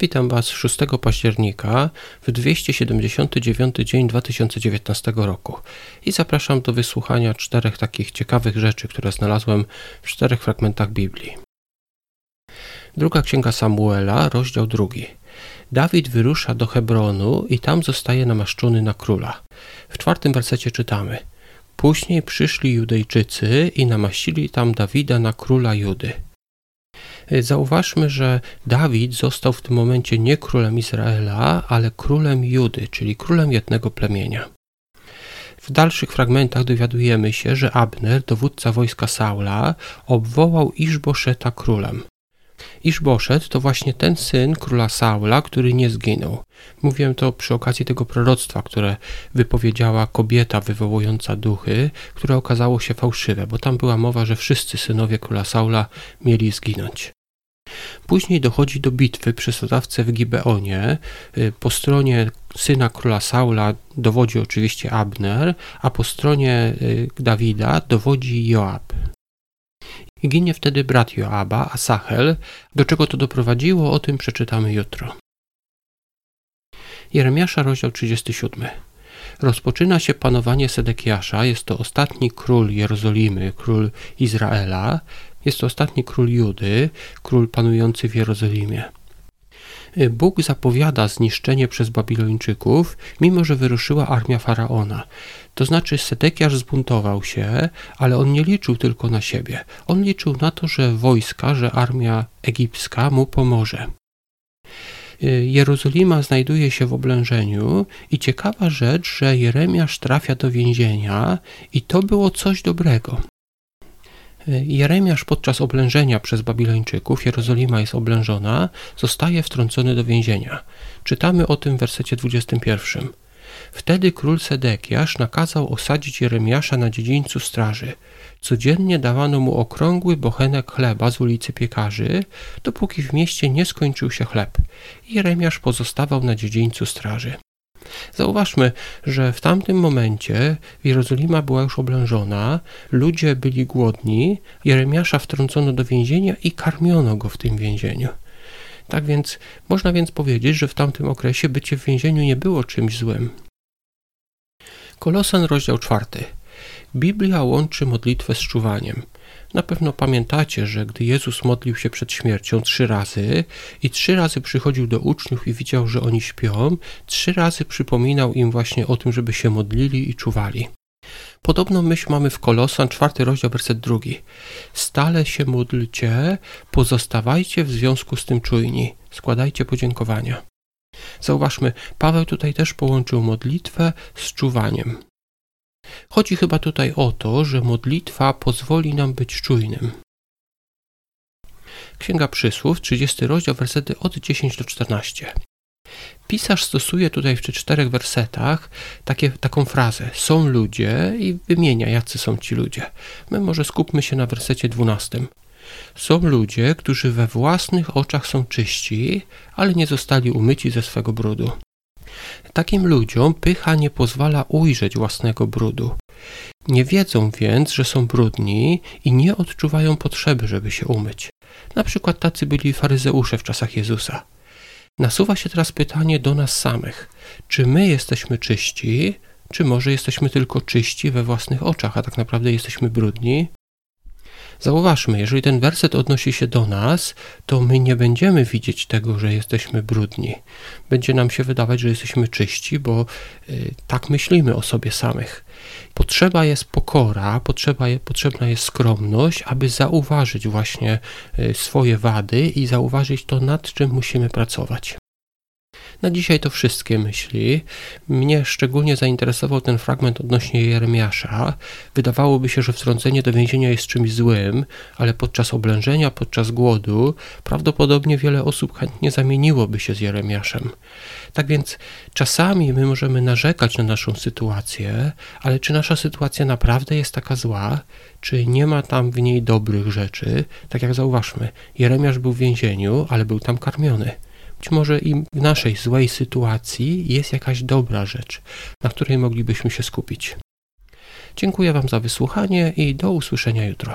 Witam Was 6 października w 279 dzień 2019 roku i zapraszam do wysłuchania czterech takich ciekawych rzeczy, które znalazłem w czterech fragmentach Biblii. Druga księga Samuela, rozdział drugi. Dawid wyrusza do Hebronu i tam zostaje namaszczony na króla. W czwartym wersecie czytamy: Później przyszli Judejczycy i namaścili tam Dawida na króla Judy. Zauważmy, że Dawid został w tym momencie nie królem Izraela, ale królem Judy, czyli królem jednego plemienia. W dalszych fragmentach dowiadujemy się, że Abner, dowódca wojska Saula, obwołał Iżboszeta królem. Iżboszet to właśnie ten syn króla Saula, który nie zginął. Mówiłem to przy okazji tego proroctwa, które wypowiedziała kobieta wywołująca duchy, które okazało się fałszywe, bo tam była mowa, że wszyscy synowie króla Saula mieli zginąć. Później dochodzi do bitwy przy Sodawce w Gibeonie. Y, po stronie syna króla Saula dowodzi oczywiście Abner, a po stronie y, Dawida dowodzi Joab. I ginie wtedy brat Joaba, Asachel. Do czego to doprowadziło, o tym przeczytamy jutro. Jeremiasza, rozdział 37. Rozpoczyna się panowanie Sedekiasza, jest to ostatni król Jerozolimy, król Izraela, jest to ostatni król Judy, król panujący w Jerozolimie. Bóg zapowiada zniszczenie przez Babilończyków, mimo że wyruszyła armia faraona. To znaczy, Sedekiasz zbuntował się, ale on nie liczył tylko na siebie. On liczył na to, że wojska, że armia egipska mu pomoże. Jerozolima znajduje się w oblężeniu i ciekawa rzecz, że Jeremiasz trafia do więzienia i to było coś dobrego. Jeremiasz podczas oblężenia przez Babilończyków, Jerozolima jest oblężona, zostaje wtrącony do więzienia. Czytamy o tym w wersecie 21. Wtedy król Sedekiasz nakazał osadzić Jeremiasza na dziedzińcu straży. Codziennie dawano mu okrągły bochenek chleba z ulicy Piekarzy, dopóki w mieście nie skończył się chleb. Jeremiasz pozostawał na dziedzińcu straży. Zauważmy, że w tamtym momencie Jerozolima była już oblężona, ludzie byli głodni, Jeremiasza wtrącono do więzienia i karmiono go w tym więzieniu. Tak więc można więc powiedzieć, że w tamtym okresie bycie w więzieniu nie było czymś złym. Kolosan, rozdział czwarty. Biblia łączy modlitwę z czuwaniem. Na pewno pamiętacie, że gdy Jezus modlił się przed śmiercią trzy razy i trzy razy przychodził do uczniów i widział, że oni śpią, trzy razy przypominał im właśnie o tym, żeby się modlili i czuwali. Podobną myśl mamy w Kolosan, czwarty rozdział, werset drugi. Stale się módlcie, pozostawajcie w związku z tym czujni, składajcie podziękowania. Zauważmy, Paweł tutaj też połączył modlitwę z czuwaniem. Chodzi chyba tutaj o to, że modlitwa pozwoli nam być czujnym. Księga Przysłów, 30 rozdział, wersety od 10 do 14. Pisarz stosuje tutaj w czterech wersetach takie, taką frazę: są ludzie i wymienia, jacy są ci ludzie. My może skupmy się na wersecie 12. Są ludzie, którzy we własnych oczach są czyści, ale nie zostali umyci ze swego brudu. Takim ludziom pycha nie pozwala ujrzeć własnego brudu. Nie wiedzą więc, że są brudni i nie odczuwają potrzeby, żeby się umyć. Na przykład tacy byli faryzeusze w czasach Jezusa. Nasuwa się teraz pytanie do nas samych: czy my jesteśmy czyści, czy może jesteśmy tylko czyści we własnych oczach, a tak naprawdę jesteśmy brudni? Zauważmy, jeżeli ten werset odnosi się do nas, to my nie będziemy widzieć tego, że jesteśmy brudni. Będzie nam się wydawać, że jesteśmy czyści, bo y, tak myślimy o sobie samych. Potrzeba jest pokora, potrzeba, potrzebna jest skromność, aby zauważyć właśnie y, swoje wady i zauważyć to, nad czym musimy pracować. Na dzisiaj to wszystkie myśli. Mnie szczególnie zainteresował ten fragment odnośnie Jeremiasza. Wydawałoby się, że wtrącenie do więzienia jest czymś złym, ale podczas oblężenia, podczas głodu, prawdopodobnie wiele osób chętnie zamieniłoby się z Jeremiaszem. Tak więc czasami my możemy narzekać na naszą sytuację, ale czy nasza sytuacja naprawdę jest taka zła? Czy nie ma tam w niej dobrych rzeczy? Tak jak zauważmy, Jeremiasz był w więzieniu, ale był tam karmiony. Być może i w naszej złej sytuacji jest jakaś dobra rzecz, na której moglibyśmy się skupić. Dziękuję Wam za wysłuchanie i do usłyszenia jutro.